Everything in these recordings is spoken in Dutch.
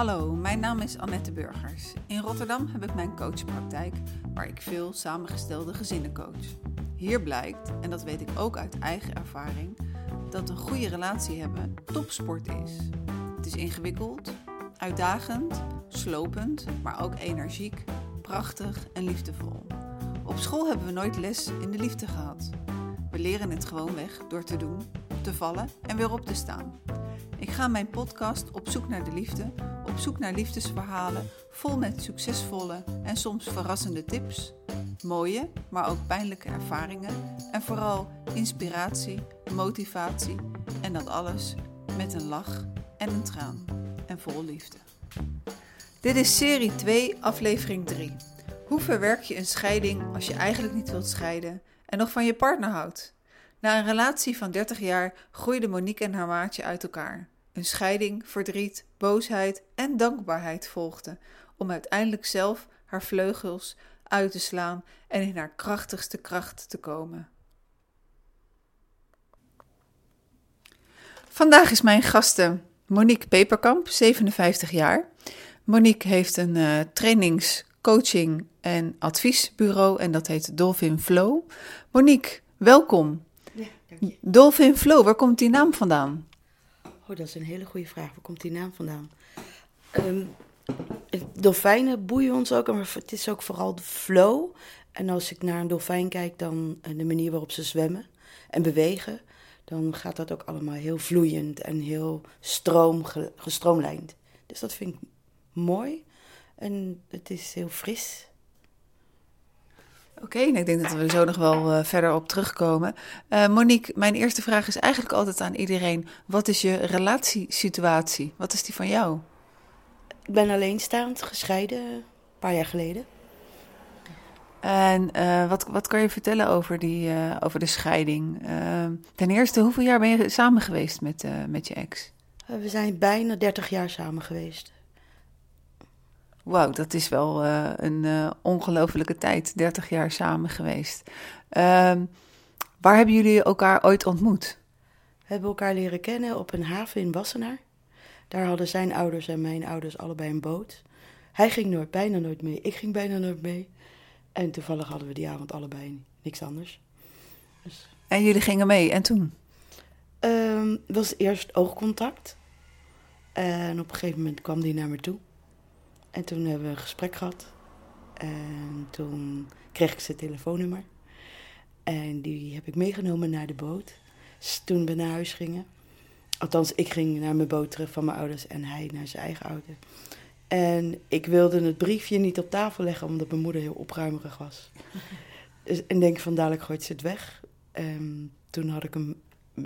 Hallo, mijn naam is Annette Burgers. In Rotterdam heb ik mijn coachpraktijk waar ik veel samengestelde gezinnen coach. Hier blijkt, en dat weet ik ook uit eigen ervaring, dat een goede relatie hebben topsport is. Het is ingewikkeld, uitdagend, slopend, maar ook energiek, prachtig en liefdevol. Op school hebben we nooit les in de liefde gehad. We leren het gewoon weg door te doen, te vallen en weer op te staan. Ik ga mijn podcast Op zoek naar de liefde, op zoek naar liefdesverhalen, vol met succesvolle en soms verrassende tips, mooie, maar ook pijnlijke ervaringen en vooral inspiratie, motivatie en dat alles met een lach en een traan en vol liefde. Dit is serie 2, aflevering 3. Hoe verwerk je een scheiding als je eigenlijk niet wilt scheiden en nog van je partner houdt? Na een relatie van 30 jaar groeiden Monique en haar maatje uit elkaar. Een scheiding, verdriet, boosheid en dankbaarheid volgden om uiteindelijk zelf haar vleugels uit te slaan en in haar krachtigste kracht te komen. Vandaag is mijn gasten Monique Peperkamp, 57 jaar. Monique heeft een uh, trainings, coaching en adviesbureau en dat heet Dolphin Flow. Monique, welkom. Ja, dank je. Dolphin Flow, waar komt die naam vandaan? Oh, dat is een hele goede vraag. Waar komt die naam vandaan? Um, dolfijnen boeien ons ook, maar het is ook vooral de flow. En als ik naar een dolfijn kijk, dan de manier waarop ze zwemmen en bewegen, dan gaat dat ook allemaal heel vloeiend en heel stroom, gestroomlijnd. Dus dat vind ik mooi en het is heel fris. Oké, okay, ik denk dat we er zo nog wel uh, verder op terugkomen. Uh, Monique, mijn eerste vraag is eigenlijk altijd aan iedereen: wat is je relatiesituatie? Wat is die van jou? Ik ben alleenstaand, gescheiden, een paar jaar geleden. En uh, wat, wat kan je vertellen over, die, over de scheiding? ten eerste, hoeveel jaar ben je samen geweest met, met je ex? we zijn bijna 30 jaar samen geweest. Wauw, dat is wel uh, een uh, ongelofelijke tijd. 30 jaar samen geweest. Uh, waar hebben jullie elkaar ooit ontmoet? We hebben elkaar leren kennen op een haven in Wassenaar. Daar hadden zijn ouders en mijn ouders allebei een boot. Hij ging nooit, bijna nooit mee. Ik ging bijna nooit mee. En toevallig hadden we die avond allebei niks anders. Dus... En jullie gingen mee. En toen? Um, was eerst oogcontact. En op een gegeven moment kwam die naar me toe. En toen hebben we een gesprek gehad. En toen kreeg ik zijn telefoonnummer. En die heb ik meegenomen naar de boot. Dus toen we naar huis gingen. Althans, ik ging naar mijn boot terug van mijn ouders en hij naar zijn eigen auto. En ik wilde het briefje niet op tafel leggen, omdat mijn moeder heel opruimerig was. Dus, en denk van dadelijk gooit ze het weg. En toen had ik hem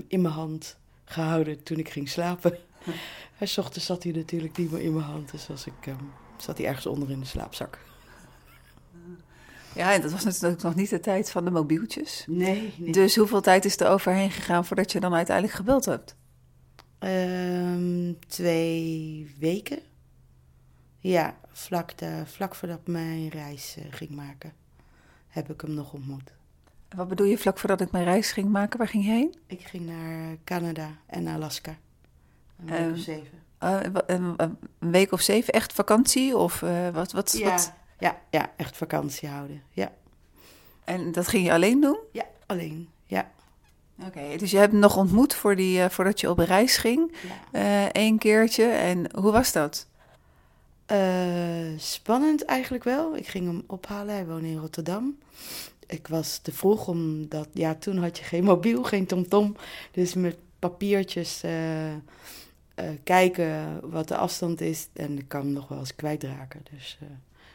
in mijn hand gehouden toen ik ging slapen. En s ochtends zat hij natuurlijk niet meer in mijn hand. Dus als ik um, zat hij ergens onder in de slaapzak. Ja, en dat was natuurlijk nog niet de tijd van de mobieltjes. Nee, nee. Dus hoeveel tijd is er overheen gegaan voordat je dan uiteindelijk gebeld hebt? Um, twee weken. Ja, vlak, de, vlak voordat ik mijn reis uh, ging maken, heb ik hem nog ontmoet. Wat bedoel je vlak voordat ik mijn reis ging maken? Waar ging je heen? Ik ging naar Canada en Alaska. Een week Um, of zeven. Uh, een, een, week of zeven, echt vakantie? Of uh, wat, wat, Ja, wat? ja, ja, echt vakantie houden. Ja, En dat ging je alleen doen? ja alleen. Ja, Oké, dus je hebt hem nog ontmoet voor die, uh, voordat je op reis ging. ja. Eén keertje. En hoe was dat? Eh, spannend eigenlijk wel. Ik ging hem ophalen. Hij woonde in Rotterdam. Ik was te vroeg omdat, ja, toen had je geen mobiel, geen tomtom. Dus met papiertjes eh, eh, kijken wat de afstand is. En ik kan nog wel eens kwijtraken. Dus eh,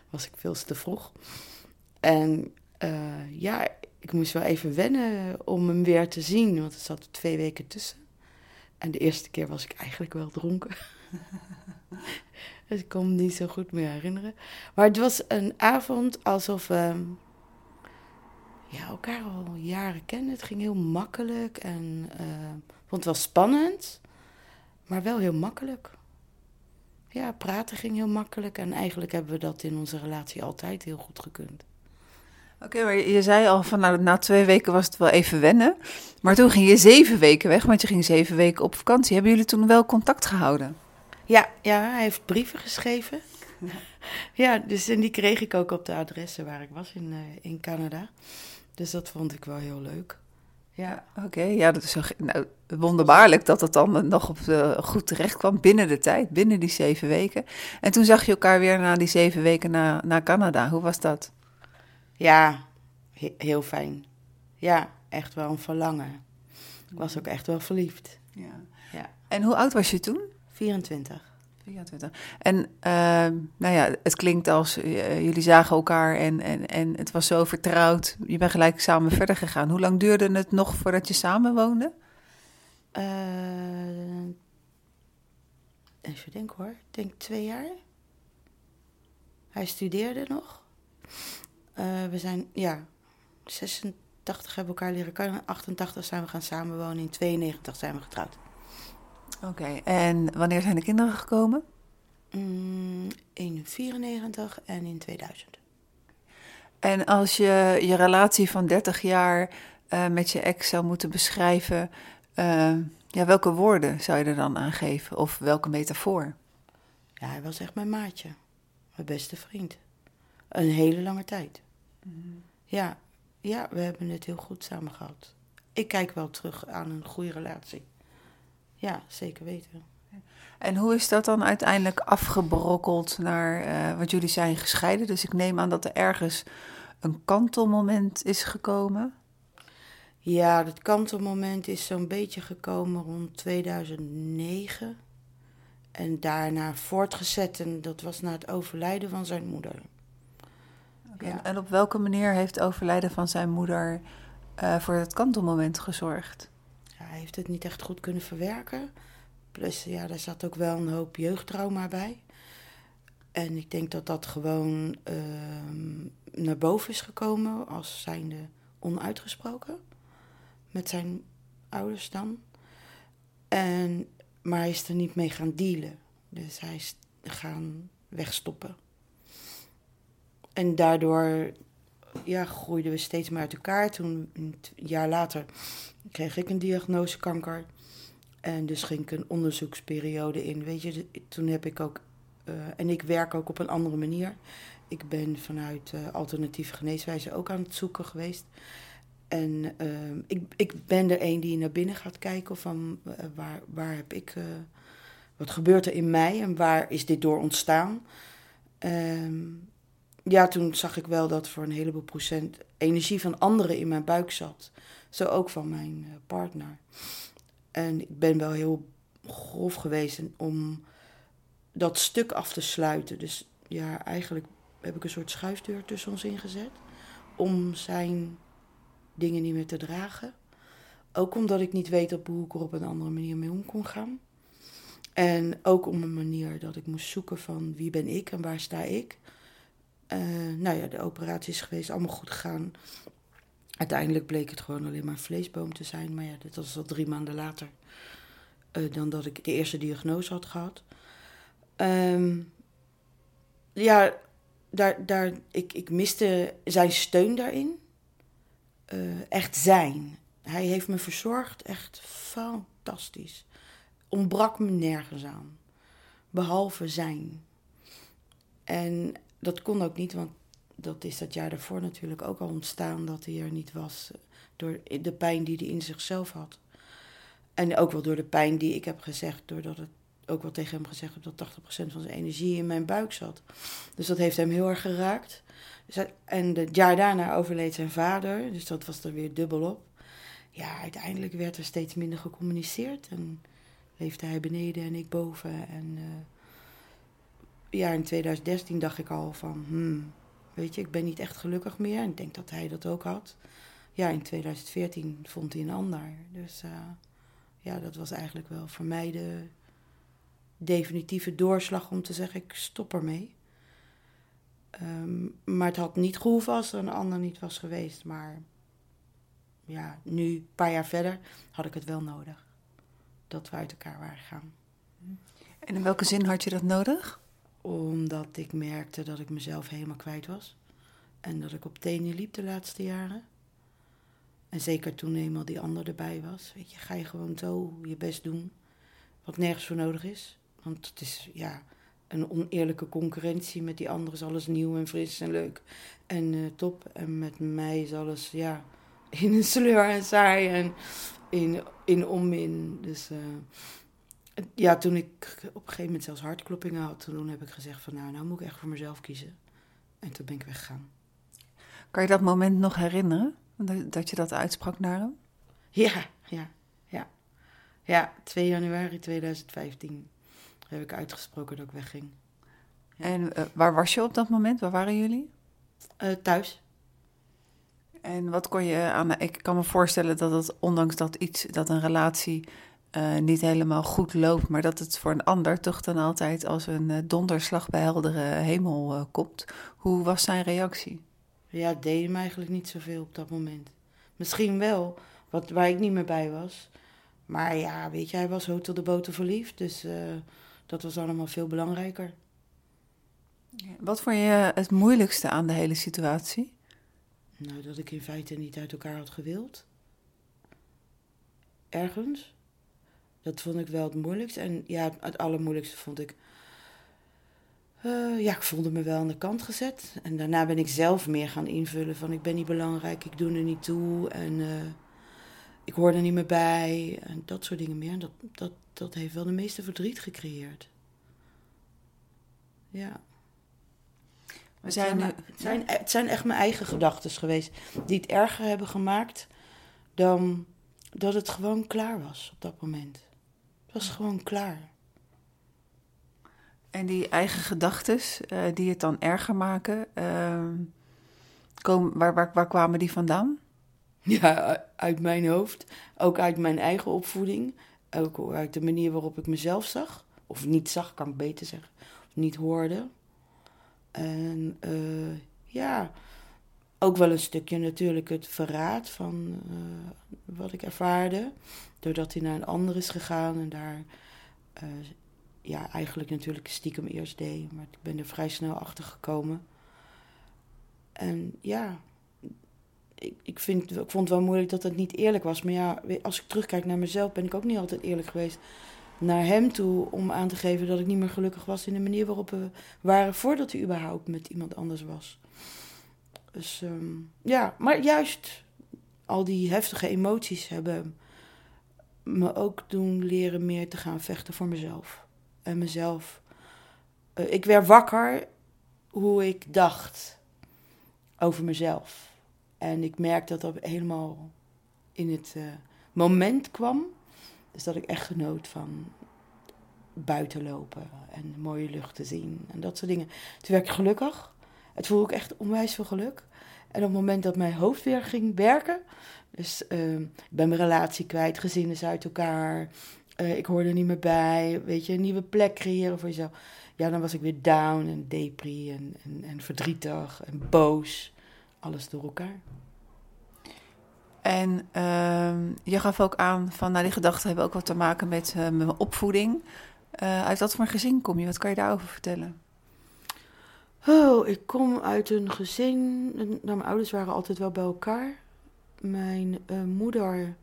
was ik veel te vroeg. En eh, ja, ik moest wel even wennen om hem weer te zien. Want er zat twee weken tussen. En de eerste keer was ik eigenlijk wel dronken. dus ik kon me niet zo goed meer herinneren. Maar het was een avond alsof we ja, elkaar al jaren kennen. Het ging heel makkelijk en eh, ik vond het wel spannend, maar wel heel makkelijk. Ja, praten ging heel makkelijk en eigenlijk hebben we dat in onze relatie altijd heel goed gekund. Oké, maar je zei al van nou, na twee weken was het wel even wennen. Maar toen ging je zeven weken weg, want je ging zeven weken op vakantie. Hebben jullie toen wel contact gehouden? Ja, ja, hij heeft brieven geschreven. ja, dus en die kreeg ik ook op de adressen waar ik was in, eh, in Canada. Dus dat vond ik wel heel leuk. Ja, Oké, ja, dat is zo, nou, wonderbaarlijk dat het dan nog op goed terecht kwam binnen de tijd, binnen die zeven weken. En toen zag je elkaar weer na die zeven weken na, naar Canada. Hoe was dat? ja he- heel fijn. Ja, echt wel een verlangen. Ik was ook echt wel verliefd. Ja. Ja, En hoe oud was je toen? 24. 24. En ehm, nou ja, het klinkt als eh, jullie zagen elkaar en, en, en het was zo vertrouwd. Je bent gelijk samen verder gegaan. Hoe lang duurde het nog voordat je samen woonde? Eh, even denken hoor. Ik denk twee jaar. Hij studeerde nog. Eh, we zijn, ja, 86 hebben elkaar leren kennen. 88 zijn we gaan samenwonen. In 92 zijn we getrouwd. Oké, en wanneer zijn de kinderen gekomen? Mm, in 94 en in 2000. En als je je relatie van 30 jaar eh, met je ex zou moeten beschrijven, eh, ja, welke woorden zou je er dan aan geven? Of welke metafoor? Ja, hij was echt mijn maatje. Mijn beste vriend. Een hele lange tijd. Ja, ja, we hebben het heel goed samen gehad. Ik kijk wel terug aan een goede relatie. Ja, zeker weten. En hoe is dat dan uiteindelijk afgebrokkeld naar, eh want jullie zijn gescheiden, dus ik neem aan dat er ergens een kantelmoment is gekomen. Ja, dat kantelmoment is zo'n beetje gekomen rond 2009. En daarna voortgezet. En dat was na het overlijden van zijn moeder. Ja. En op welke manier heeft het overlijden van zijn moeder eh, voor het kantelmoment gezorgd? Hij heeft het niet echt goed kunnen verwerken. Plus, ja, daar zat ook wel een hoop jeugdtrauma bij. En ik denk dat dat gewoon ehm, naar boven is gekomen als zijnde onuitgesproken. Met zijn ouders dan. En, maar hij is er niet mee gaan dealen. Dus hij is gaan wegstoppen. En daardoor ja, groeiden we steeds meer uit elkaar. Toen, een jaar later, kreeg ik een diagnose kanker. En dus ging ik een onderzoeksperiode in. Weet je, toen heb ik ook. eh, en ik werk ook op een andere manier. Ik ben vanuit eh, alternatieve geneeswijze ook aan het zoeken geweest. En ehm, ik, ik ben er een die naar binnen gaat kijken van eh, waar, waar heb ik. eh, wat gebeurt er in mij en waar is dit door ontstaan? Ehm, ja, toen zag ik wel dat voor een heleboel procent energie van anderen in mijn buik zat. Zo ook van mijn eh, partner. En ik ben wel heel grof geweest om dat stuk af te sluiten. Dus ja, eigenlijk heb ik een soort schuifdeur tussen ons ingezet. Om zijn dingen niet meer te dragen. Ook omdat ik niet weet op hoe ik er op een andere manier mee om kon gaan. En ook om een manier dat ik moest zoeken van wie ben ik en waar sta ik. Eh, nou ja, de operatie is geweest, allemaal goed gegaan. Uiteindelijk bleek het gewoon alleen maar een vleesboom te zijn. Maar ja, dit was al drie maanden later eh, dan dat ik de eerste diagnose had gehad. Ehm, ja, daar, daar, ik, ik miste zijn steun daarin. Eh, echt zijn. Hij heeft me verzorgd, echt fantastisch. Ontbrak me nergens aan. Behalve zijn. En dat kon ook niet, want dat is dat jaar daarvoor natuurlijk ook al ontstaan dat hij er niet was. eh, Door de pijn die hij in zichzelf had. En ook wel door de pijn die ik heb gezegd, doordat het ook wel tegen hem gezegd heb dat 80% van zijn energie in mijn buik zat. Dus dat heeft hem heel erg geraakt. Dus en het jaar daarna overleed zijn vader, dus dat was er weer dubbel op. Ja, uiteindelijk werd er steeds minder gecommuniceerd en leefde hij beneden en ik boven. En eh, ja, in 2013 dacht ik al van, hmm, weet je, ik ben niet echt gelukkig meer. En ik denk dat hij dat ook had. Ja, in 2014 vond hij een ander. Dus eh, ja, dat was eigenlijk wel voor mij de definitieve doorslag om te zeggen, ik stop ermee. Ehm, maar het had niet gehoeven als er een ander niet was geweest. Maar ja, nu, een paar jaar verder, had ik het wel nodig. Dat we uit elkaar waren gegaan. En in welke zin had je dat nodig? Omdat ik merkte dat ik mezelf helemaal kwijt was. En dat ik op tenen liep de laatste jaren. En zeker toen eenmaal die ander erbij was. Weet je, ga je gewoon zo je best doen. Wat nergens voor nodig is. Want het is ja, een oneerlijke concurrentie. Met die anderen is alles nieuw en fris en leuk en eh, top. En met mij is alles ja, in een sleur en saai en in, in onmin. Dus eh, ja, toen ik op een gegeven moment zelfs hartkloppingen had, toen heb ik gezegd van nou, nou moet ik echt voor mezelf kiezen. En toen ben ik weggegaan. Kan je dat moment nog herinneren? Dat je dat uitsprak naar hem? Ja, ja, ja. Ja, 2 januari 2015 heb ik uitgesproken dat ik wegging. En uh, waar was je op dat moment? Waar waren jullie? Uh, thuis. En wat kon je aan. Ik kan me voorstellen dat het, ondanks dat iets, dat een relatie uh, niet helemaal goed loopt, maar dat het voor een ander toch dan altijd als een donderslag bij heldere hemel komt. Hoe was zijn reactie? Ja, het deed hem eigenlijk niet zoveel op dat moment. Misschien wel, wat, waar ik niet meer bij was. Maar ja, weet je, hij was hotel de boter verliefd. Dus uh, dat was allemaal veel belangrijker. Wat vond je het moeilijkste aan de hele situatie? Nou, dat ik in feite niet uit elkaar had gewild. Ergens. Dat vond ik wel het moeilijkste. En ja, het allermoeilijkste vond ik. Uh, ja, ik voelde me wel aan de kant gezet. En daarna ben ik zelf meer gaan invullen van ik ben niet belangrijk, ik doe er niet toe. En uh, ik hoor er niet meer bij. En dat soort dingen meer. En dat, dat, dat heeft wel de meeste verdriet gecreëerd. Ja. We zijn nu, het, zijn, het zijn echt mijn eigen gedachten geweest die het erger hebben gemaakt dan dat het gewoon klaar was op dat moment. Het was gewoon klaar. En die eigen gedachten uh, die het dan erger maken, uh, komen, waar, waar, waar kwamen die vandaan? Ja, uit mijn hoofd. Ook uit mijn eigen opvoeding. Ook uit de manier waarop ik mezelf zag. Of niet zag, kan ik beter zeggen. Of niet hoorde. En uh, ja, ook wel een stukje natuurlijk het verraad van uh, wat ik ervaarde. Doordat hij naar een ander is gegaan en daar uh, ja, eigenlijk natuurlijk stiekem eerst deed. Maar ik ben er vrij snel achter gekomen. En ja, ik, ik, vind, ik vond het wel moeilijk dat het niet eerlijk was. Maar ja, als ik terugkijk naar mezelf, ben ik ook niet altijd eerlijk geweest naar hem toe. Om aan te geven dat ik niet meer gelukkig was in de manier waarop we waren voordat hij überhaupt met iemand anders was. Dus um, ja, maar juist al die heftige emoties hebben me ook doen leren meer te gaan vechten voor mezelf. En mezelf. Uh, ik werd wakker hoe ik dacht over mezelf. En ik merkte dat dat helemaal in het uh, moment kwam. Dus dat ik echt genoot van buiten lopen en mooie lucht te zien en dat soort dingen. Toen werd ik gelukkig. Het voelde ook echt onwijs veel geluk. En op het moment dat mijn hoofd weer ging werken, dus uh, ik ben mijn relatie kwijt, gezin is uit elkaar, uh, ik hoorde er niet meer bij, weet je, een nieuwe plek creëren voor jezelf. Ja, dan was ik weer down en depri en, en, en verdrietig en boos alles door elkaar. En uh, je gaf ook aan van, nou die gedachten hebben ook wat te maken met uh, mijn opvoeding. Uh, uit wat voor gezin kom je? Wat kan je daarover vertellen? Oh, ik kom uit een gezin. Nou, mijn ouders waren altijd wel bij elkaar. Mijn uh, moeder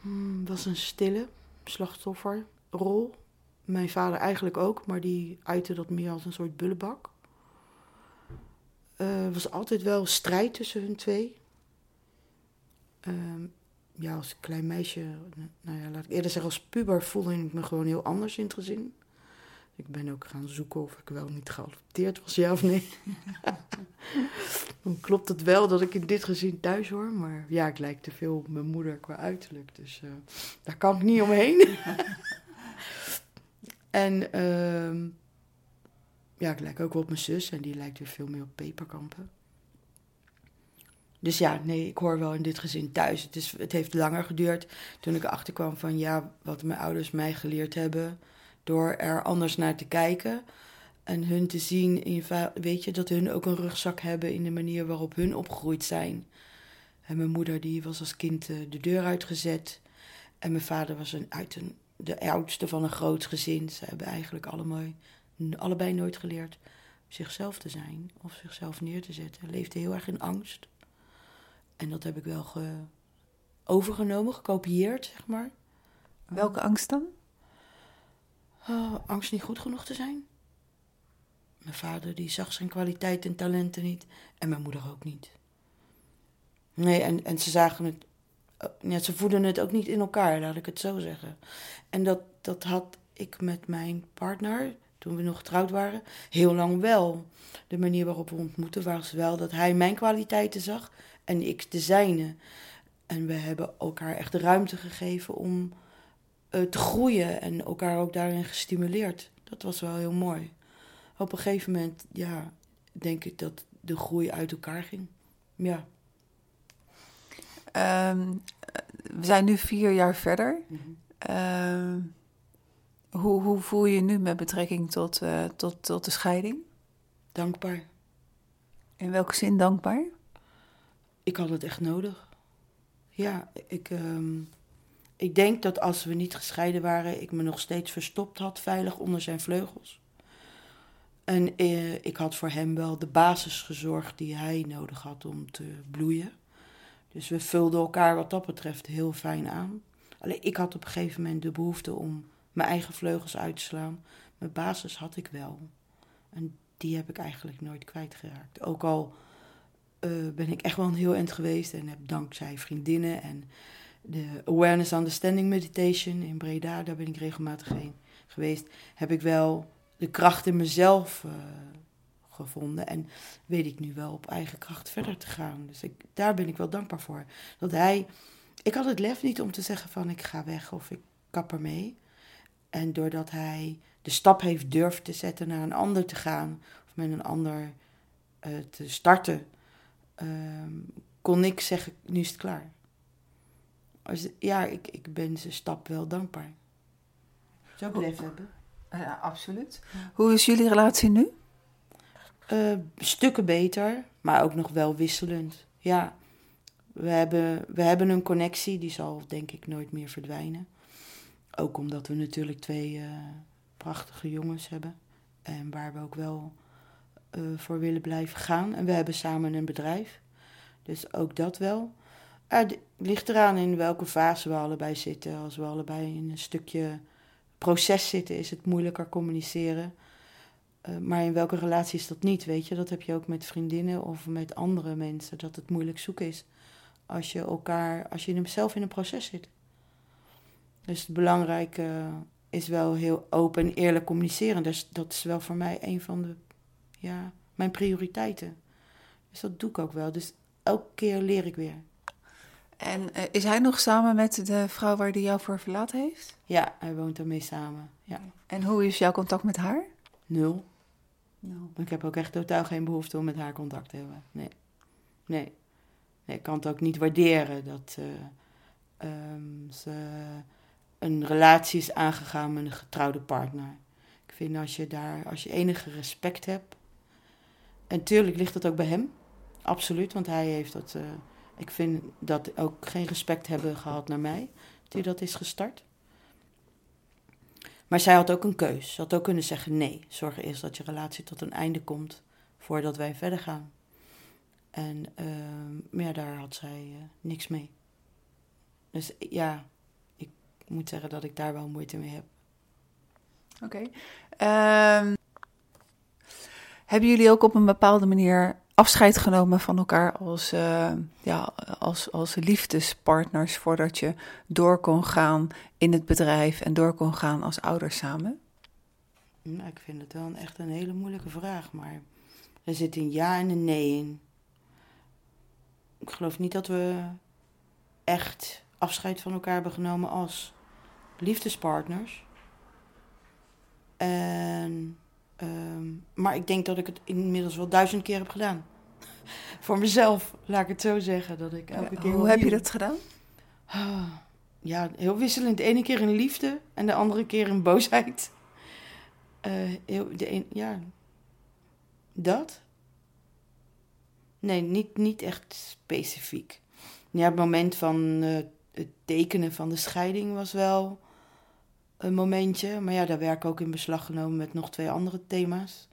hmm, was een stille slachtofferrol. Mijn vader eigenlijk ook, maar die uitte dat meer als een soort bullebak. Er uh, was altijd wel strijd tussen hun twee. Uh, ja, als klein meisje, nou ja, laat ik eerder zeggen, als puber voelde ik me gewoon heel anders in het gezin. Ik ben ook gaan zoeken of ik wel niet geadopteerd was, ja of nee. Dan klopt het wel dat ik in dit gezin thuis hoor, maar ja, ik lijk te veel op mijn moeder qua uiterlijk, dus uh, daar kan ik niet omheen. en uh, ja, ik lijk ook wel op mijn zus en die lijkt weer veel meer op peperkampen. Dus ja, nee, ik hoor wel in dit gezin thuis. Het, is, het heeft langer geduurd toen ik erachter kwam van ja, wat mijn ouders mij geleerd hebben. Door er anders naar te kijken. En hun te zien, in, weet je, dat hun ook een rugzak hebben in de manier waarop hun opgegroeid zijn. En mijn moeder die was als kind de deur uitgezet. En mijn vader was een, uit een, de oudste van een groot gezin. Ze hebben eigenlijk allemaal, allebei nooit geleerd zichzelf te zijn of zichzelf neer te zetten. Leefde heel erg in angst. En dat heb ik wel ge overgenomen, gekopieerd, zeg maar. Welke angst dan? Oh, angst niet goed genoeg te zijn. Mijn vader die zag zijn kwaliteit en talenten niet. En mijn moeder ook niet. Nee, en, en ze zagen het. Ja, ze voeden het ook niet in elkaar, laat ik het zo zeggen. En dat, dat had ik met mijn partner, toen we nog getrouwd waren, heel lang wel. De manier waarop we ontmoeten was wel dat hij mijn kwaliteiten zag en ik de zijne. En we hebben elkaar echt de ruimte gegeven om uh, te groeien en elkaar ook daarin gestimuleerd. Dat was wel heel mooi. Op een gegeven moment, ja, denk ik dat de groei uit elkaar ging. Ja. Um, we zijn nu vier jaar verder. Mm -hmm. hoe, hoe voel je je nu met betrekking tot, uh, tot, tot de scheiding? Dankbaar. In welke zin dankbaar? Ik had het echt nodig. Ja, ik, um, ik denk dat als we niet gescheiden waren, ik me nog steeds verstopt had, veilig onder zijn vleugels. En eh, ik had voor hem wel de basis gezorgd die hij nodig had om te bloeien. Dus we vulden elkaar wat dat betreft heel fijn aan. Alleen ik had op een gegeven moment de behoefte om mijn eigen vleugels uit te slaan. Mijn basis had ik wel. En die heb ik eigenlijk nooit kwijtgeraakt. Ook al uh, ben ik echt wel een heel eind geweest en heb dankzij vriendinnen en de Awareness Understanding Meditation in Breda, daar ben ik regelmatig heen geweest, heb ik wel de kracht in mezelf uh, gevonden. En weet ik nu wel op eigen kracht verder te gaan. Dus ik, daar ben ik wel dankbaar voor. Dat hij. Ik had het lef niet om te zeggen van ik ga weg of ik kap ermee. En doordat hij de stap heeft durven te zetten naar een ander te gaan, of met een ander uh, te starten, uh, kon ik zeggen: nu is het klaar. Ja, ik, ik ben zijn stap wel dankbaar. Zou ik lef hebben? Ja, absoluut. Hoe is jullie relatie nu? Uh, stukken beter, maar ook nog wel wisselend. Ja, we hebben, we hebben een connectie, die zal denk ik nooit meer verdwijnen. Ook omdat we natuurlijk twee uh, prachtige jongens hebben. En waar we ook wel uh, voor willen blijven gaan. En we hebben samen een bedrijf. Dus ook dat wel. Het ligt eraan in welke fase we allebei zitten. Als we allebei in een stukje proces zitten, is het moeilijker communiceren. Uh, maar in welke relatie is dat niet, weet je? Dat heb je ook met vriendinnen of met andere mensen, dat het moeilijk zoeken is als je elkaar, als je zelf in een proces zit. Dus het belangrijke is wel heel open en eerlijk communiceren. Dus dat is wel voor mij een van de, ja, mijn prioriteiten. Dus dat doe ik ook wel. Dus elke keer leer ik weer. En uh, is hij nog samen met de vrouw waar hij jou voor verlaten heeft? Ja, hij woont ermee samen. Ja. En hoe is jouw contact met haar? Nul. Nul. Ik heb ook echt totaal geen behoefte om met haar contact te hebben. Nee. Nee. nee ik kan het ook niet waarderen dat uh, um, ze een relatie is aangegaan met een getrouwde partner. Ik vind als je daar, als je enige respect hebt. En tuurlijk ligt dat ook bij hem. Absoluut, want hij heeft dat. Uh, ik vind dat ook geen respect hebben gehad naar mij, hij dat is gestart. Maar zij had ook een keus. Ze had ook kunnen zeggen: nee, zorg eerst dat je relatie tot een einde komt voordat wij verder gaan. En uh, ja, daar had zij uh, niks mee. Dus ja, ik moet zeggen dat ik daar wel moeite mee heb. Oké. Um, hebben jullie ook op een bepaalde manier afscheid genomen van elkaar als, uh, ja, als, als liefdespartners voordat je door kon gaan in het bedrijf en door kon gaan als ouders samen? Nou, ik vind het wel een, echt een hele moeilijke vraag, maar er zit een ja en een nee in. Ik geloof niet dat we echt afscheid van elkaar hebben genomen als liefdespartners. En Um, maar ik denk dat ik het inmiddels wel duizend keer heb gedaan. Voor mezelf, laat ik het zo zeggen. Dat ik elke keer Hoe heb je dat gedaan? Ja, heel wisselend. De ene keer in liefde en de andere keer in boosheid. Uh, heel, de een, ja, dat. Nee, niet, niet echt specifiek. Ja, het moment van uh, het tekenen van de scheiding was wel een momentje. Maar ja, daar werk ik ook in beslag genomen met nog twee andere thema's.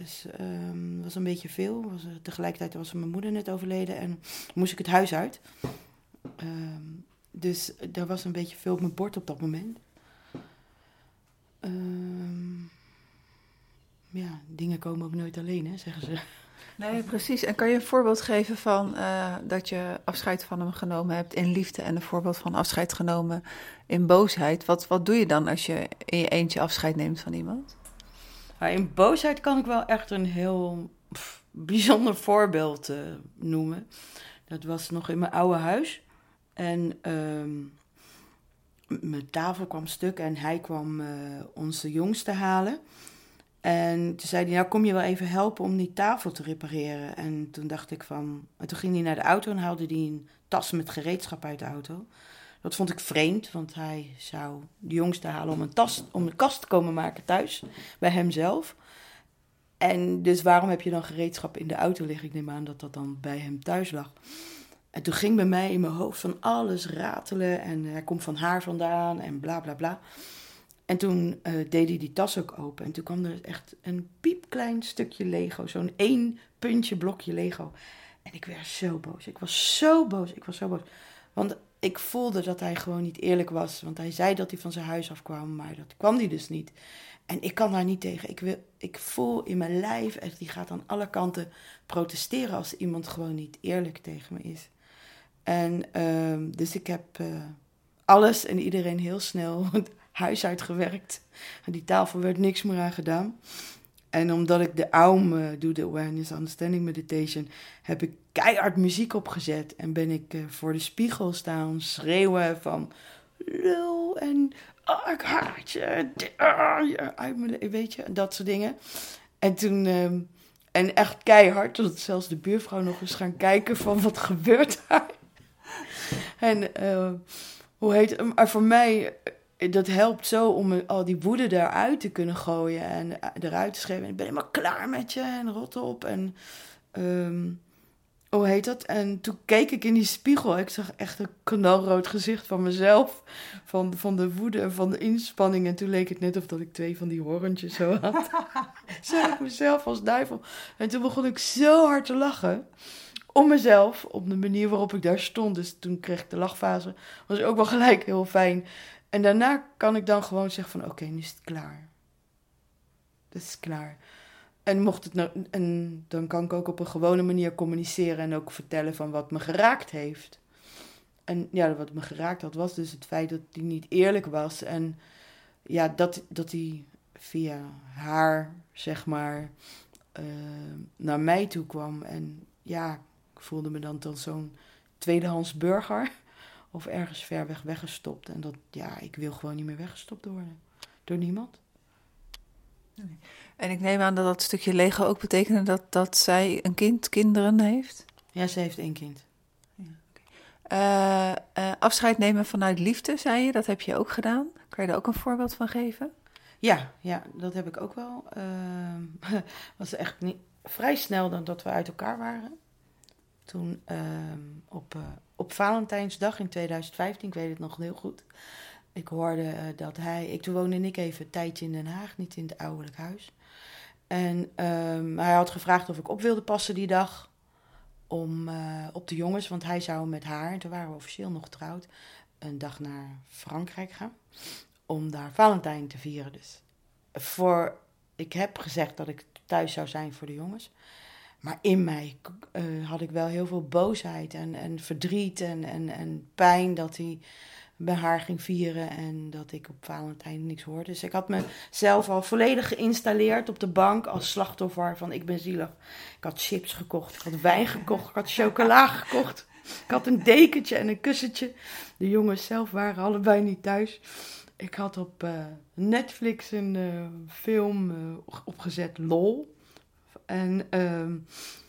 Dus um, was een beetje veel. Tegelijkertijd was mijn moeder net overleden en moest ik het huis uit. Um, dus er was een beetje veel op mijn bord op dat moment. Ehm, ja, dingen komen ook nooit alleen, hè, zeggen ze. Nee, precies. En kan je een voorbeeld geven van uh, dat je afscheid van hem genomen hebt in liefde en een voorbeeld van afscheid genomen in boosheid? Wat, wat doe je dan als je in je eentje afscheid neemt van iemand? Ja, in boosheid kan ik wel echt een heel bijzonder voorbeeld uh, noemen. Dat was nog in mijn oude huis. En um, mijn tafel kwam stuk en hij kwam uh, onze jongste halen. En toen zei hij, nou kom je wel even helpen om die tafel te repareren. En toen dacht ik van... En toen ging hij naar de auto en haalde hij een tas met gereedschap uit de auto. Dat vond ik vreemd, want hij zou de jongste halen om een, tas, om een kast te komen maken thuis. Bij hemzelf. En dus waarom heb je dan gereedschap in de auto liggen? Ik neem aan dat dat dan bij hem thuis lag. En toen ging bij mij in mijn hoofd van alles ratelen. En hij komt van haar vandaan en bla bla bla. En toen uh, deed hij die tas ook open. En toen kwam er echt een piepklein stukje Lego. Zo'n één puntje blokje Lego. En ik werd zo boos. Ik was zo boos. Ik was zo boos. Want ik voelde dat hij gewoon niet eerlijk was. Want hij zei dat hij van zijn huis afkwam. Maar dat kwam hij dus niet. En ik kan daar niet tegen. Ik, wil, ik voel in mijn lijf, echt, die gaat aan alle kanten protesteren als iemand gewoon niet eerlijk tegen me is. En uh, dus ik heb uh, alles en iedereen heel snel huis uitgewerkt. En die tafel werd niks meer aan gedaan. En omdat ik de AUM doe, de Awareness Understanding Meditation, heb ik keihard muziek opgezet. En ben ik uh, voor de spiegel staan schreeuwen van lul en oh, ik je. uit weet je, dat soort dingen. En toen, uh, en echt keihard, tot zelfs de buurvrouw nog eens gaan kijken van wat gebeurt daar. en uh, hoe heet het? Maar voor mij dat helpt zo om al die woede eruit te kunnen gooien en eh, eruit te schrijven. Ik ben helemaal klaar met je en rot op. En um, hoe heet dat? En toen keek ik in die spiegel. Ik zag echt een knalrood gezicht van mezelf. Van, van de woede en van de inspanning. En toen leek het net of dat ik twee van die horentjes zo had. zag ik mezelf als duivel. En toen begon ik zo hard te lachen. Om mezelf, op de manier waarop ik daar stond. Dus toen kreeg ik de lachfase. Was ook wel gelijk heel fijn. En daarna kan ik dan gewoon zeggen van oké, nu is het klaar. Dat is klaar. En mocht het nou, en dan kan ik ook op een gewone manier communiceren en ook vertellen van wat me geraakt heeft. En ja, wat me geraakt had, was dus het feit dat hij niet eerlijk was. En ja, dat, dat hij via haar, zeg maar, uh, naar mij toe kwam. En ja, ik voelde me dan tot zo'n tweedehands burger of ergens ver weg weggestopt. En dat, ja, ik wil gewoon niet meer weggestopt worden. Door niemand. Nee. En ik neem aan dat dat stukje Lego ook betekende dat, dat zij een kind, kinderen heeft? Ja, ze heeft één kind. Ja, okay. uh, uh, afscheid nemen vanuit liefde, zei je, dat heb je ook gedaan. Kan je daar ook een voorbeeld van geven? Ja, ja dat heb ik ook wel. Uh, was echt niet, vrij snel dan dat we uit elkaar waren. Toen ehm, op op Valentijnsdag in 2015, ik weet het nog heel goed. Ik hoorde uh, dat hij. Ik, toen woonde ik even een tijdje in Den Haag, niet in het ouderlijk huis. En um, hij had gevraagd of ik op wilde passen die dag. Om, uh, op de jongens, want hij zou met haar, en toen waren we officieel nog getrouwd, een dag naar Frankrijk gaan. Om daar Valentijn te vieren. Dus voor, ik heb gezegd dat ik thuis zou zijn voor de jongens. Maar in mij uh, had ik wel heel veel boosheid en, en verdriet en, en, en pijn dat hij bij haar ging vieren en dat ik op Valentijn niks hoorde. Dus ik had mezelf al volledig geïnstalleerd op de bank als slachtoffer van ik ben zielig. Ik had chips gekocht, ik had wijn gekocht, ik had chocola gekocht. Ik had een dekentje en een kussentje. De jongens zelf waren allebei niet thuis. Ik had op uh, Netflix een uh, film uh, opgezet, LOL. En uh,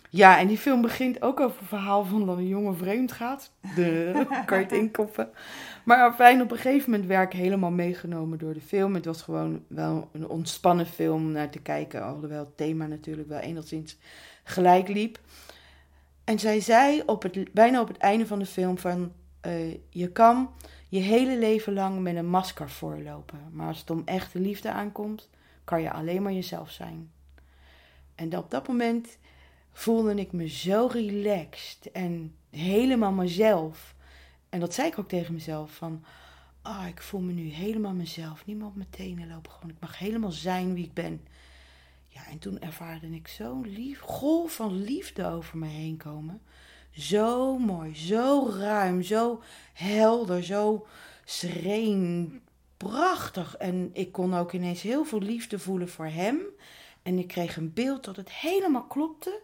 ja, en die film begint ook over het verhaal van dat een jongen vreemd gaat. De, kan je het inkoppen. Maar fijn, op een gegeven moment werd ik helemaal meegenomen door de film. Het was gewoon wel een ontspannen film naar te kijken. Alhoewel het thema natuurlijk wel enigszins gelijk liep. En zij zei op het, bijna op het einde van de film van... Uh, je kan je hele leven lang met een masker voorlopen. Maar als het om echte liefde aankomt, kan je alleen maar jezelf zijn. En op dat moment voelde ik me zo relaxed en helemaal mezelf. En dat zei ik ook tegen mezelf van, ah, ik voel me nu helemaal mezelf. Niet meer op mijn lopen. Gewoon, ik mag helemaal zijn wie ik ben. Ja, en toen ervaarde ik zo'n lief, golf van liefde over me heen komen. Zo mooi, zo ruim, zo helder, zo sereen, prachtig. En ik kon ook ineens heel veel liefde voelen voor hem. En ik kreeg een beeld dat het helemaal klopte.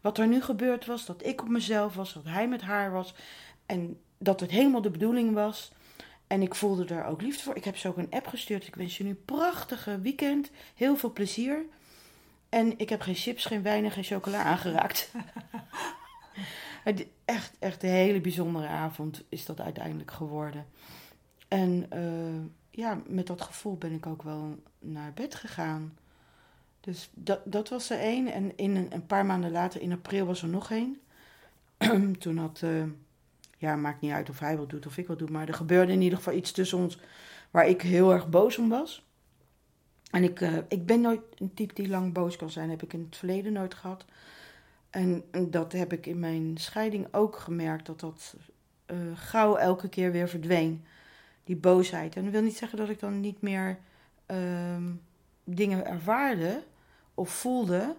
Wat er nu gebeurd was, dat ik op mezelf was, dat hij met haar was. En dat het helemaal de bedoeling was. En ik voelde er ook liefde voor. Ik heb ze ook een app gestuurd. Ik wens je nu een prachtige weekend. Heel veel plezier. En ik heb geen chips, geen wijn en geen chocola aangeraakt. echt, echt een hele bijzondere avond is dat uiteindelijk geworden. En uh, ja, met dat gevoel ben ik ook wel naar bed gegaan. Dus dat, dat was er één. En in een, een, paar maanden later, in april, was er nog één. Toen had, uh, ja, maakt niet uit of hij wat doet of ik wat doe, maar er gebeurde in ieder geval iets tussen ons waar ik heel erg boos om was. En ik, uh, ik ben nooit een type die lang boos kan zijn, heb ik in het verleden nooit gehad. En, dat heb ik in mijn scheiding ook gemerkt, dat dat uh, gauw elke keer weer verdween die boosheid. En dat wil niet zeggen dat ik dan niet meer uh, dingen ervaarde of voelde.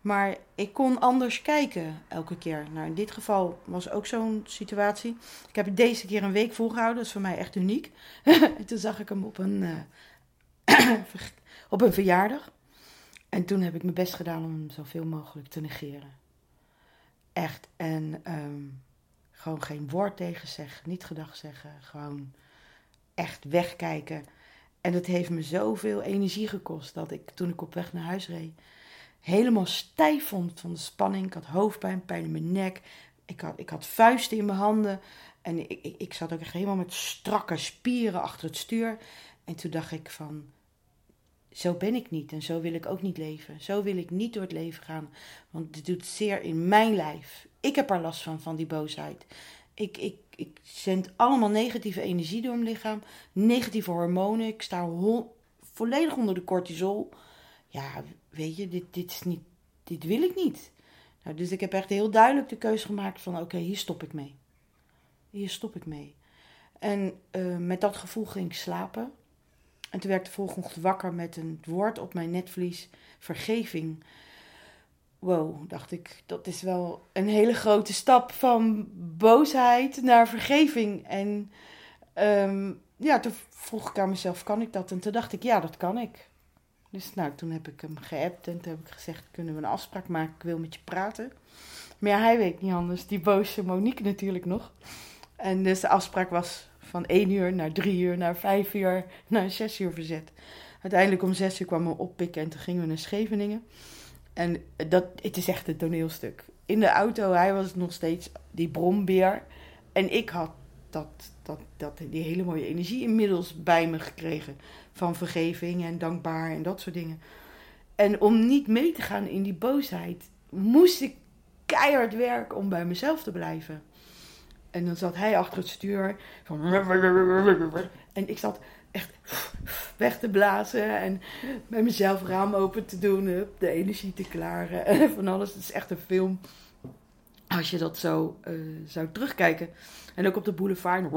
Maar ik kon anders kijken elke keer. Nou, in dit geval was ook zo'n situatie. Ik heb het deze keer een week volgehouden. Dat is voor mij echt uniek. en toen zag ik hem op een, uh, op een verjaardag. En toen heb ik mijn best gedaan om hem zoveel mogelijk te negeren. Echt. En um, gewoon geen woord tegen zeggen. Niet gedag zeggen. Gewoon echt wegkijken. En dat heeft me zoveel energie gekost dat ik toen ik op weg naar huis reed helemaal stijf vond van de spanning. Ik had hoofdpijn, pijn in mijn nek. Ik had, ik had vuisten in mijn handen. En ik, ik, ik zat ook echt helemaal met strakke spieren achter het stuur. En toen dacht ik van, zo ben ik niet en zo wil ik ook niet leven. Zo wil ik niet door het leven gaan, want het doet zeer in mijn lijf. Ik heb er last van, van die boosheid. Ik, ik, ik zend allemaal negatieve energie door mijn lichaam, negatieve hormonen. Ik sta volledig onder de cortisol. Ja, weet je, dit, dit, is niet, dit wil ik niet. Nou, dus ik heb echt heel duidelijk de keuze gemaakt van oké, hier stop ik mee. Hier stop ik mee. En uh, met dat gevoel ging ik slapen. En toen werd ik de volgende ochtend wakker met een woord op mijn netvlies: vergeving. Wow, dacht ik, dat is wel een hele grote stap van boosheid naar vergeving. En um, ja, toen vroeg ik aan mezelf: kan ik dat? En toen dacht ik: ja, dat kan ik. Dus nou, toen heb ik hem geappt en toen heb ik gezegd: kunnen we een afspraak maken? Ik wil met je praten. Maar ja, hij weet niet anders. Die boze Monique natuurlijk nog. En dus de afspraak was van 1 uur naar 3 uur, naar 5 uur, naar 6 uur verzet. Uiteindelijk om 6 uur kwam we oppikken en toen gingen we naar Scheveningen. En dat, het is echt een toneelstuk. In de auto, hij was nog steeds die brombeer. En ik had dat, dat, dat, die hele mooie energie inmiddels bij me gekregen. Van vergeving en dankbaar en dat soort dingen. En om niet mee te gaan in die boosheid, moest ik keihard werken om bij mezelf te blijven. En dan zat hij achter het stuur. En ik zat echt weg te blazen. En bij mezelf raam open te doen. De energie te klaren. En van alles. Het is echt een film. Als je dat zo uh, zou terugkijken. En ook op de boulevard.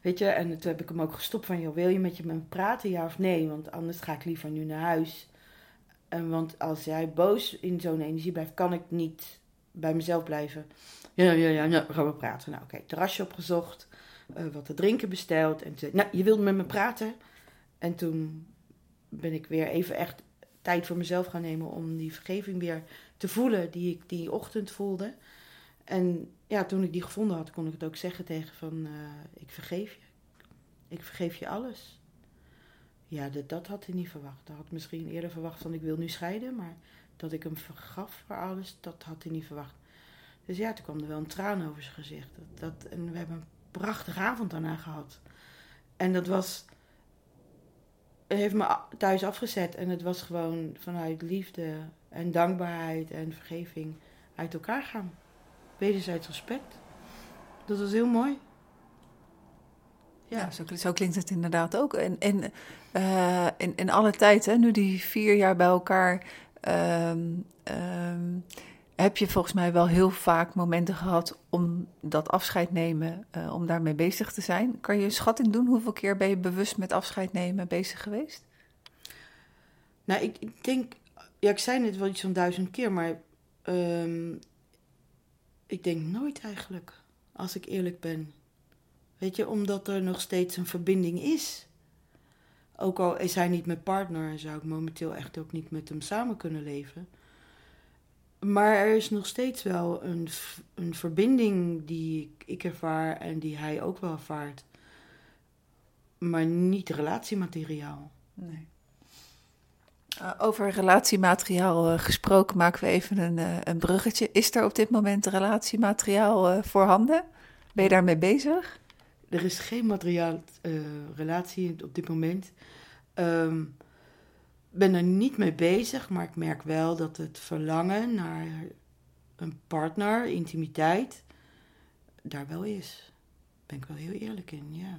Weet je. En toen heb ik hem ook gestopt van. Joh, wil je met je me praten? Ja of nee? Want anders ga ik liever nu naar huis. En want als jij boos in zo'n energie blijft. Kan ik niet bij mezelf blijven. Ja, ja, ja, ja, gaan we praten. Nou, oké, terrasje opgezocht, uh, wat te drinken besteld. En nou, je wilde met me praten. En toen ben ik weer even echt tijd voor mezelf gaan nemen om die vergeving weer te voelen die ik die ochtend voelde. En ja, toen ik die gevonden had, kon ik het ook zeggen tegen van, uh, ik vergeef je. Ik vergeef je alles. Ja, dat, dat had hij niet verwacht. Hij had misschien eerder verwacht van, ik wil nu scheiden, maar dat ik hem vergaf voor alles, dat had hij niet verwacht. Dus ja, toen kwam er wel een traan over zijn gezicht. Dat, en we hebben prachtige avond daarna gehad. En dat was. Heeft me thuis afgezet. En het was gewoon vanuit liefde en dankbaarheid en vergeving uit elkaar gaan. Wederzijds respect. Dat was heel mooi. Ja, zo, zo, klinkt het inderdaad ook. En, en uh, in, in alle tijd, hè, nu die vier jaar bij elkaar. Um, um, heb je volgens mij wel heel vaak momenten gehad om dat afscheid nemen, uh, om daarmee bezig te zijn. Kan je een schatting doen? Hoeveel keer ben je bewust met afscheid nemen bezig geweest? Nou, ik, ik denk, ja, ik zei net wel iets van duizend keer, maar um, ik denk nooit eigenlijk, als ik eerlijk ben. Weet je, omdat er nog steeds een verbinding is. Ook al is hij niet mijn partner, zou ik momenteel echt ook niet met hem samen kunnen leven. Maar er is nog steeds wel een, een verbinding die ik, ervaar en die hij ook wel ervaart. Maar niet relatiemateriaal. Nee. Uh, over relatiemateriaal uh, gesproken maken we even een, uh, een bruggetje. Is er op dit moment relatiemateriaal voorhanden? Ben je daarmee bezig? Er is geen materiaal relatie op dit moment. Um, ben er niet mee bezig, maar ik merk wel dat het verlangen naar een partner, intimiteit, daar wel is. Daar ben ik wel heel eerlijk in, ja.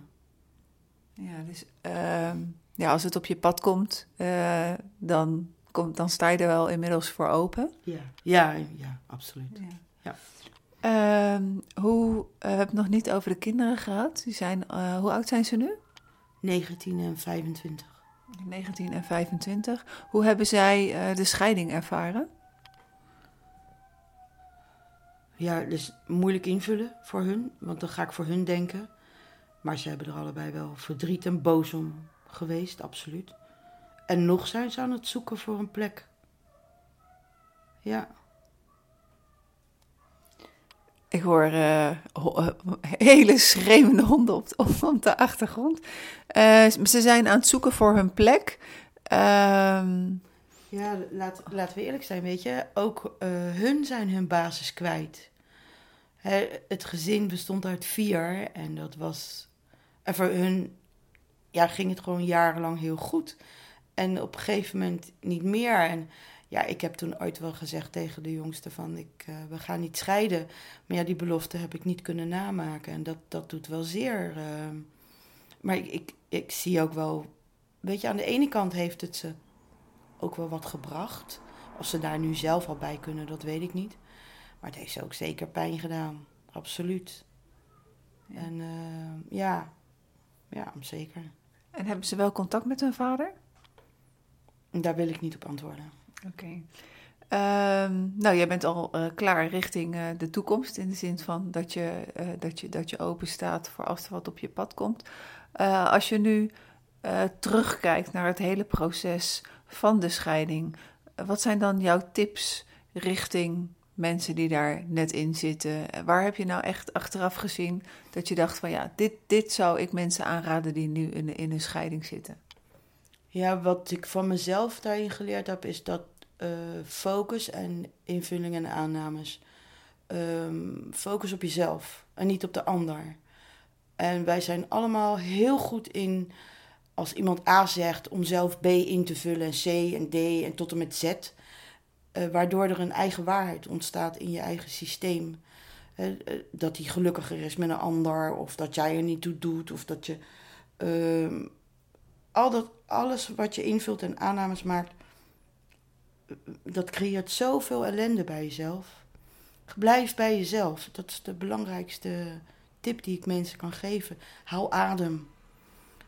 Ja, dus uh, ja, als het op je pad komt, uh, dan, komt, dan sta je er wel inmiddels voor open. Ja, ja, ja absoluut. Ja. ja. Uh, hoe, we hebben het nog niet over de kinderen gehad. Die zijn, uh, hoe oud zijn ze nu? 19 en 25. 19 en 25. Hoe hebben zij uh, de scheiding ervaren? Ja, dus moeilijk invullen voor hun, want dan ga ik voor hun denken. Maar ze hebben er allebei wel verdriet en boos om geweest, absoluut. En nog zijn ze aan het zoeken voor een plek. Ja. Ik hoor uh, hele schreeuwende honden op, op, de achtergrond. Uh, ze zijn aan het zoeken voor hun plek. Uh, ja, laten we eerlijk zijn, weet je. Ook hun zijn hun basis kwijt. Het gezin bestond uit vier en dat was... En voor hun ja, ging het gewoon jarenlang heel goed. En op een gegeven moment niet meer. En ja, ik heb toen ooit wel gezegd tegen de jongste van ik, uh, we gaan niet scheiden. Maar ja, die belofte heb ik niet kunnen namaken. En dat, dat doet wel zeer. Uh, maar ik, ik, ik zie ook wel, weet je, aan de ene kant heeft het ze ook wel wat gebracht. Of ze daar nu zelf al bij kunnen, dat weet ik niet. Maar het heeft ze ook zeker pijn gedaan. Absoluut. Ja. En uh, ja, ja, zeker. En hebben ze wel contact met hun vader? Daar wil ik niet op antwoorden. Oké. Um, nou, jij bent al uh, klaar richting uh, de toekomst. In de zin van dat je, uh, dat je, dat je open staat voor als wat op je pad komt. als je nu terugkijkt naar het hele proces van de scheiding. wat zijn dan jouw tips richting mensen die daar net in zitten? Waar heb je nou echt achteraf gezien dat je dacht van ja, dit, dit zou ik mensen aanraden die nu in, in een scheiding zitten? Ja, wat ik van mezelf daarin geleerd heb, is dat uh, focus en invulling en aannames. Um, focus op jezelf en niet op de ander. En wij zijn allemaal heel goed in, als iemand A zegt, om zelf B in te vullen en C en D en tot en met Z. Uh, waardoor er een eigen waarheid ontstaat in je eigen systeem. Uh, dat hij gelukkiger is met een ander, of dat jij er niet toe doet, of dat je. Ehm, al dat, alles wat je invult en aannames maakt, dat creëert zoveel ellende bij jezelf. Blijf bij jezelf. Dat is de belangrijkste tip die ik mensen kan geven. Hou adem.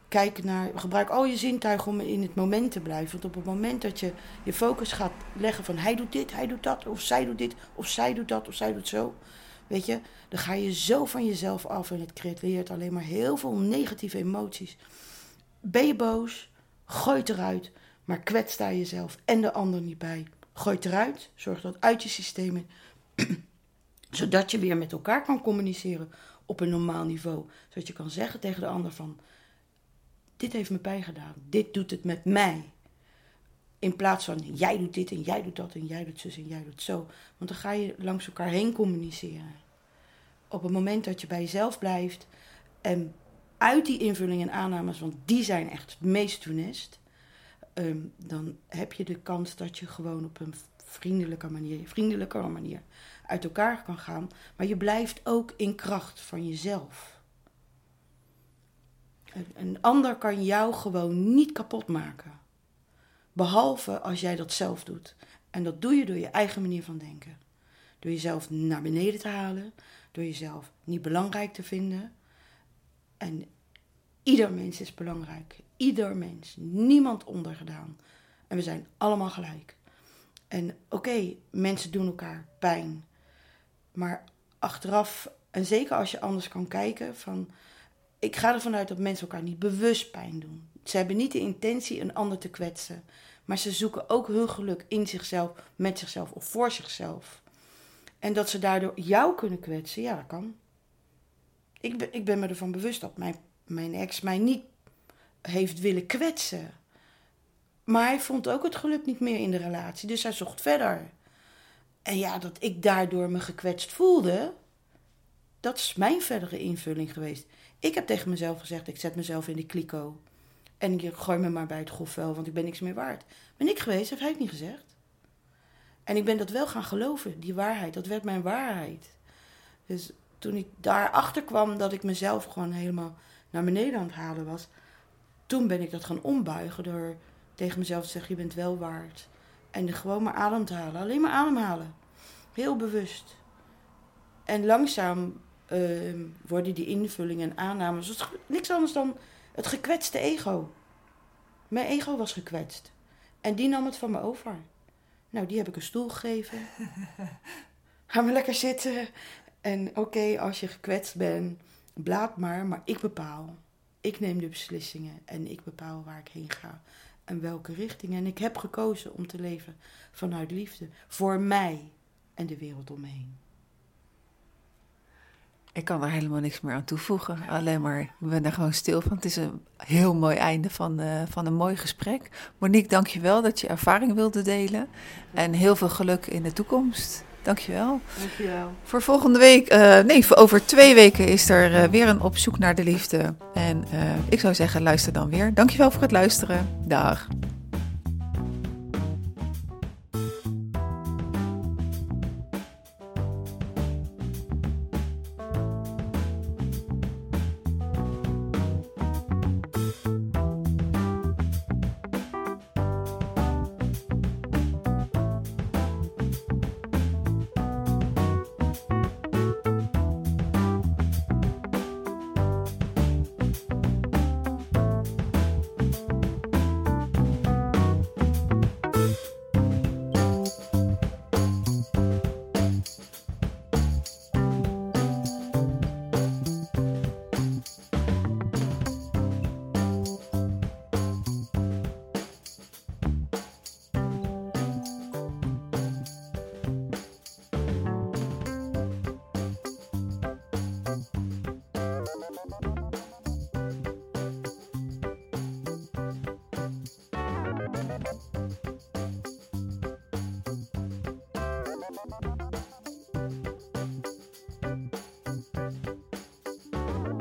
Kijk naar, gebruik al je zintuigen om in het moment te blijven. Want op het moment dat je je focus gaat leggen van hij doet dit, hij doet dat, of zij doet dit, of zij doet dat, of zij doet zo. Weet je, dan ga je zo van jezelf af en het creëert alleen maar heel veel negatieve emoties. Ben je boos? Gooi het eruit. Maar kwets daar jezelf en de ander niet bij. Gooi het eruit. Zorg dat uit je systeem Zodat je weer met elkaar kan communiceren op een normaal niveau. Zodat je kan zeggen tegen de ander van... Dit heeft me pijn gedaan. Dit doet het met mij. In plaats van jij doet dit en jij doet dat en jij doet zus en jij doet zo. Want dan ga je langs elkaar heen communiceren. Op het moment dat je bij jezelf blijft en uit die invulling en aannames, want die zijn echt het meest funest um, dan heb je de kans dat je gewoon op een vriendelijke manier, vriendelijke manier uit elkaar kan gaan. Maar je blijft ook in kracht van jezelf. Een ander kan jou gewoon niet kapot maken. Behalve als jij dat zelf doet. En dat doe je door je eigen manier van denken. Door jezelf naar beneden te halen. Door jezelf niet belangrijk te vinden. En ieder mens is belangrijk. Ieder mens. Niemand ondergedaan. En we zijn allemaal gelijk. En oké, mensen doen elkaar pijn. Maar achteraf, en zeker als je anders kan kijken, van, ik ga ervan uit dat mensen elkaar niet bewust pijn doen. Ze hebben niet de intentie een ander te kwetsen. Maar ze zoeken ook hun geluk in zichzelf, met zichzelf of voor zichzelf. En dat ze daardoor jou kunnen kwetsen, ja, dat kan. Ik ben, ik ben me ervan bewust dat mijn, mijn ex mij niet heeft willen kwetsen. Maar hij vond ook het geluk niet meer in de relatie, dus hij zocht verder. En ja, dat ik daardoor me gekwetst voelde, dat is mijn verdere invulling geweest. Ik heb tegen mezelf gezegd, ik zet mezelf in de kliko. En ik gooi me maar bij het grofvel, want ik ben niks meer waard. Ben ik geweest, heeft hij het niet gezegd. En ik ben dat wel gaan geloven, die waarheid. Dat werd mijn waarheid. Dus toen ik daarachter kwam dat ik mezelf gewoon helemaal naar beneden aan het halen was, toen ben ik dat gaan ombuigen door tegen mezelf te zeggen: Je bent wel waard. En gewoon maar adem te halen. Alleen maar ademhalen. Heel bewust. En langzaam uh, worden die invullingen en aannames niks anders dan het gekwetste ego. Mijn ego was gekwetst. En die nam het van me over. Nou, die heb ik een stoel gegeven. Ga maar lekker zitten. En oké, als je gekwetst bent, blaad maar, maar ik bepaal. Ik neem de beslissingen en ik bepaal waar ik heen ga en welke richting. En ik heb gekozen om te leven vanuit liefde voor mij en de wereld om me heen. Ik kan er helemaal niks meer aan toevoegen. Alleen maar, ik ben er gewoon stil van. Het is een heel mooi einde van, uh, van een mooi gesprek. Monique, dank je wel dat je ervaring wilde delen. En heel veel geluk in de toekomst. Dankjewel. Dankjewel. Voor volgende week, uh, nee, voor over twee weken is er uh, weer een op zoek naar de liefde. En ik zou zeggen, luister dan weer. Dankjewel voor het luisteren. Dag.